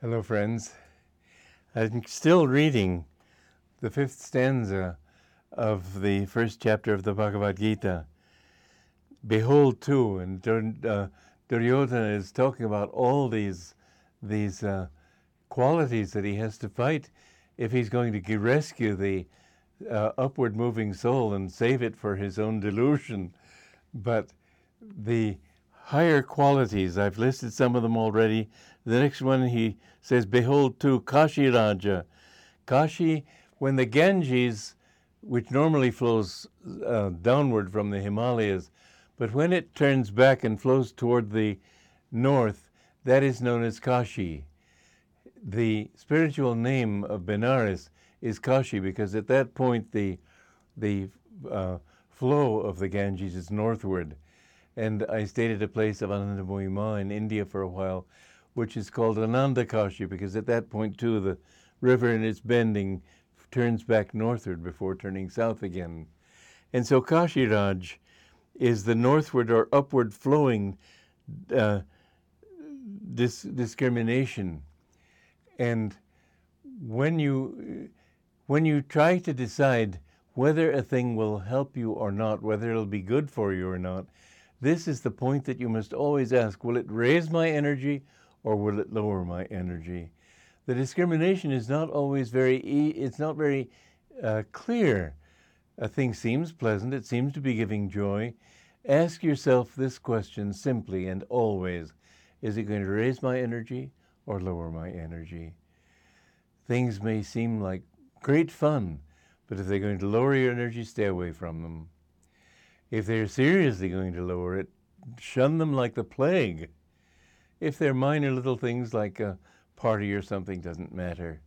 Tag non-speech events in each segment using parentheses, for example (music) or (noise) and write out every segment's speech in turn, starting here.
Hello, friends. I'm still reading the fifth stanza of the first chapter of the Bhagavad Gita. Behold, too, and uh, Duryodhana is talking about all these these uh, qualities that he has to fight if he's going to rescue the uh, upward moving soul and save it for his own delusion. But the higher qualities, I've listed some of them already. The next one he says, Behold, too, Kashi Raja. Kashi, when the Ganges, which normally flows uh, downward from the Himalayas, but when it turns back and flows toward the north, that is known as Kashi. The spiritual name of Benares is Kashi because at that point the, the uh, flow of the Ganges is northward. And I stayed at a place of Anandamoyi Ma in India for a while, which is called Anandakashi, because at that point too the river in its bending turns back northward before turning south again. And so Kashi Raj is the northward or upward flowing uh, dis- discrimination. And when you when you try to decide whether a thing will help you or not, whether it'll be good for you or not, this is the point that you must always ask will it raise my energy or will it lower my energy? The discrimination is not always very, it's not very uh, clear. A thing seems pleasant, it seems to be giving joy. Ask yourself this question simply and always Is it going to raise my energy or lower my energy? Things may seem like great fun, but if they're going to lower your energy, stay away from them. If they're seriously going to lower it, shun them like the plague. If they're minor little things like a party or something, doesn't matter.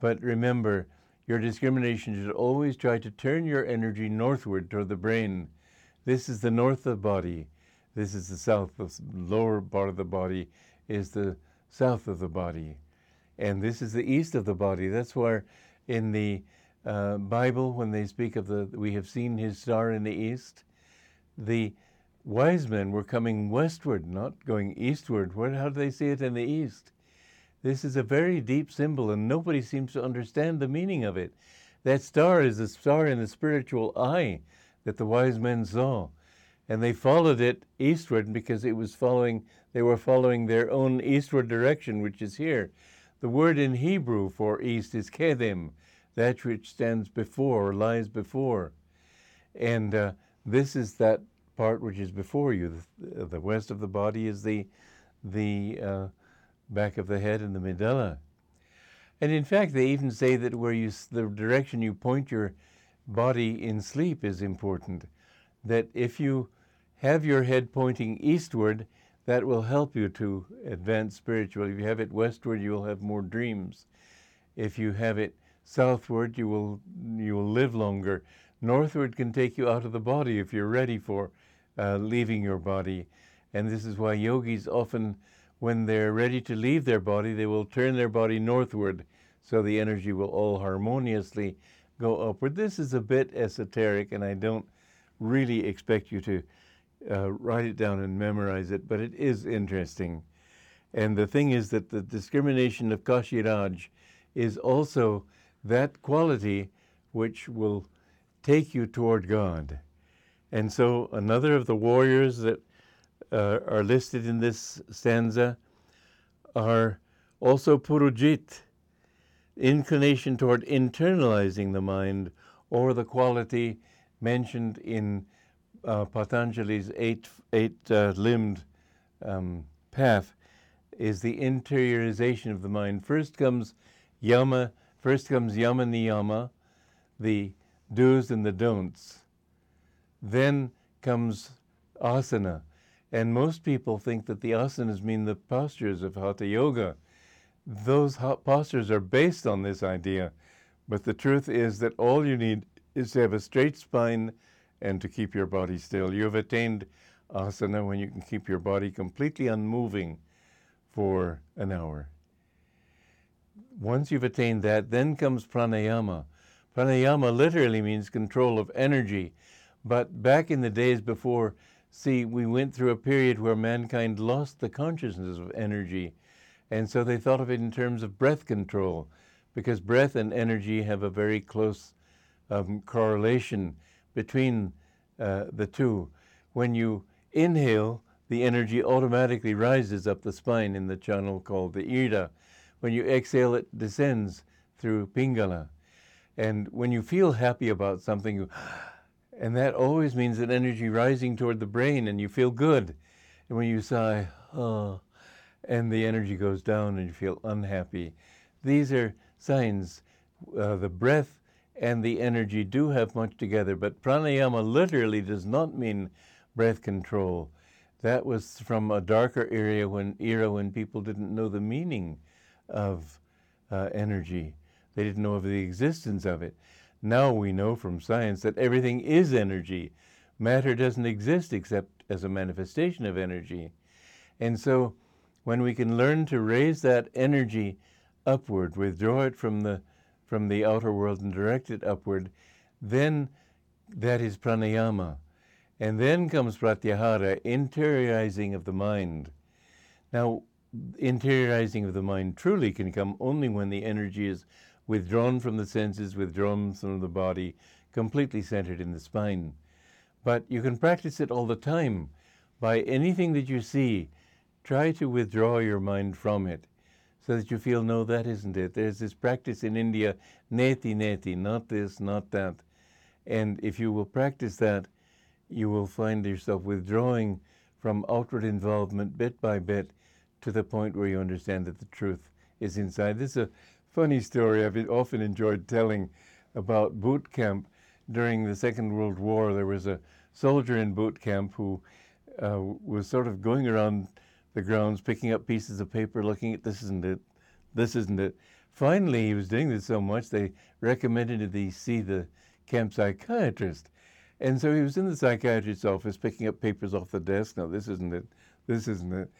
But remember, your discrimination should always try to turn your energy northward toward the brain. This is the north of the body. This is the south. The lower part of the body is the south of the body. And this is the east of the body. That's where in the uh, Bible, when they speak of the, we have seen his star in the east, the wise men were coming westward, not going eastward. What, how do they see it in the east? This is a very deep symbol, and nobody seems to understand the meaning of it. That star is a star in the spiritual eye that the wise men saw. And they followed it eastward because it was following, they were following their own eastward direction, which is here. The word in Hebrew for east is kedem, that which stands before or lies before. And uh, this is that part which is before you. The, the west of the body is the, the uh, back of the head and the medulla. And in fact, they even say that where you, the direction you point your body in sleep is important. That if you have your head pointing eastward, that will help you to advance spiritually. If you have it westward, you will have more dreams. If you have it southward, you will you will live longer. Northward can take you out of the body if you're ready for uh, leaving your body, and this is why yogis often, when they're ready to leave their body, they will turn their body northward, so the energy will all harmoniously go upward. This is a bit esoteric, and I don't really expect you to uh, write it down and memorize it, but it is interesting. And the thing is that the discrimination of Kashiraj is also that quality which will take you toward God. And so another of the warriors that uh, are listed in this stanza are also Purujit, inclination toward internalizing the mind, or the quality mentioned in uh, Patanjali's eight, eight uh, limbed um, path is the interiorization of the mind. First comes yama, first comes yama niyama, the do's and the don'ts. Then comes asana. And most people think that the asanas mean the postures of hatha yoga. Those postures are based on this idea. But the truth is that all you need is to have a straight spine and to keep your body still. You have attained asana when you can keep your body completely unmoving for an hour. Once you've attained that, then comes pranayama. Pranayama literally means control of energy. But back in the days before, see, we went through a period where mankind lost the consciousness of energy. And so they thought of it in terms of breath control, because breath and energy have a very close um, correlation between uh, the two. When you inhale, the energy automatically rises up the spine in the channel called the Ida. When you exhale, it descends through Pingala. And when you feel happy about something, you, and that always means an energy rising toward the brain and you feel good. And when you sigh, oh, and the energy goes down and you feel unhappy. These are signs. Uh, the breath and the energy do have much together, but pranayama literally does not mean breath control. That was from a darker area when era when people didn't know the meaning of uh, energy. They didn't know of the existence of it. Now we know from science that everything is energy. Matter doesn't exist except as a manifestation of energy. And so when we can learn to raise that energy upward, withdraw it from the from the outer world and direct it upward, then that is pranayama. And then comes pratyahara, interiorizing of the mind. Now, interiorizing of the mind truly can come only when the energy is withdrawn from the senses, withdrawn from the body, completely centered in the spine. But you can practice it all the time. By anything that you see, try to withdraw your mind from it so that you feel, no, that isn't it. There's this practice in India, neti neti, not this, not that. And if you will practice that, you will find yourself withdrawing from outward involvement bit by bit to the point where you understand that the truth is inside. This is a funny story I've often enjoyed telling about boot camp. During the Second World War, there was a soldier in boot camp who uh, was sort of going around the grounds, picking up pieces of paper, looking at this isn't it, this isn't it. Finally, he was doing this so much they recommended that he see the camp psychiatrist. And so he was in the psychiatrist's office picking up papers off the desk. No, this isn't it. This isn't it.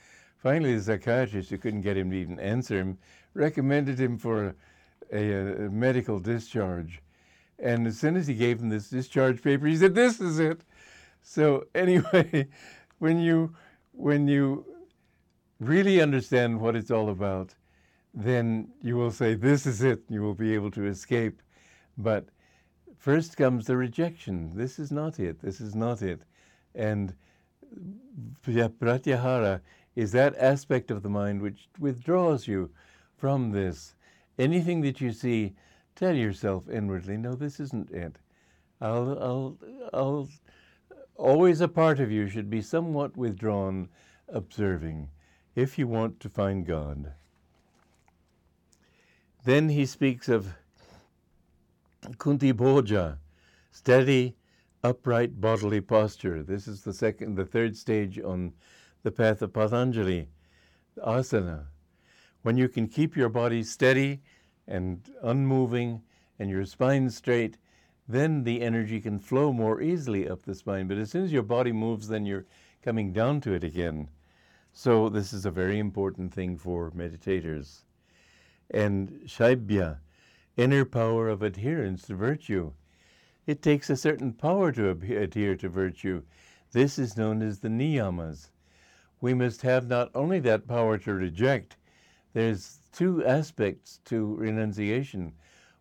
Finally, the psychiatrist, who couldn't get him to even answer him, recommended him for a, a, a medical discharge. And as soon as he gave him this discharge paper, he said, "This is it." So anyway, (laughs) when you when you really understand what it's all about, then you will say, This is it. You will be able to escape. But first comes the rejection. This is not it. This is not it. And uh, pratyahara is that aspect of the mind which withdraws you from this. Anything that you see, tell yourself inwardly, no, this isn't it. I'll, I'll, I'll, always a part of you should be somewhat withdrawn, observing if you want to find God. Then he speaks of Kunti Bhoja, steady, upright bodily posture. This is the second, the third stage on the path of Patanjali, asana. When you can keep your body steady and unmoving and your spine straight, then the energy can flow more easily up the spine. But as soon as your body moves, then you're coming down to it again. So this is a very important thing for meditators. And Shaibya, inner power of adherence to virtue. It takes a certain power to adhere to virtue. This is known as the niyamas. We must have not only that power to reject, there's two aspects to renunciation.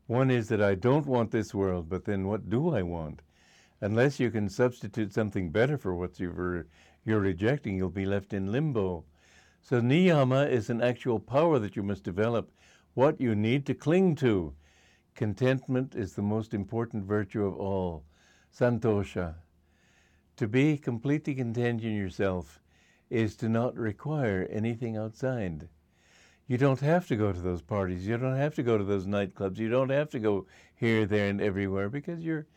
One is that I don't want this world, but then what do I want? Unless you can substitute something better for what you've you're rejecting, you'll be left in limbo. So niyama is an actual power that you must develop, what you need to cling to. Contentment is the most important virtue of all. Santosha. To be completely content in yourself is to not require anything outside. You don't have to go to those parties. You don't have to go to those nightclubs. You don't have to go here, there, and everywhere because you're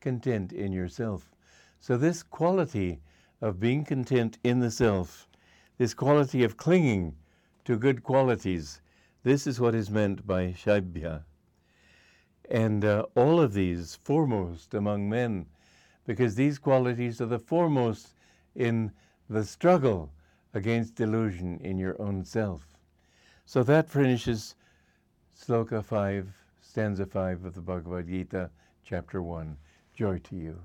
content in yourself. So, this quality of being content in the self, this quality of clinging to good qualities, this is what is meant by Shaibya. And uh, all of these foremost among men, because these qualities are the foremost in the struggle against delusion in your own self. So that finishes Sloka 5, stanza 5 of the Bhagavad Gita, chapter 1. Joy to you.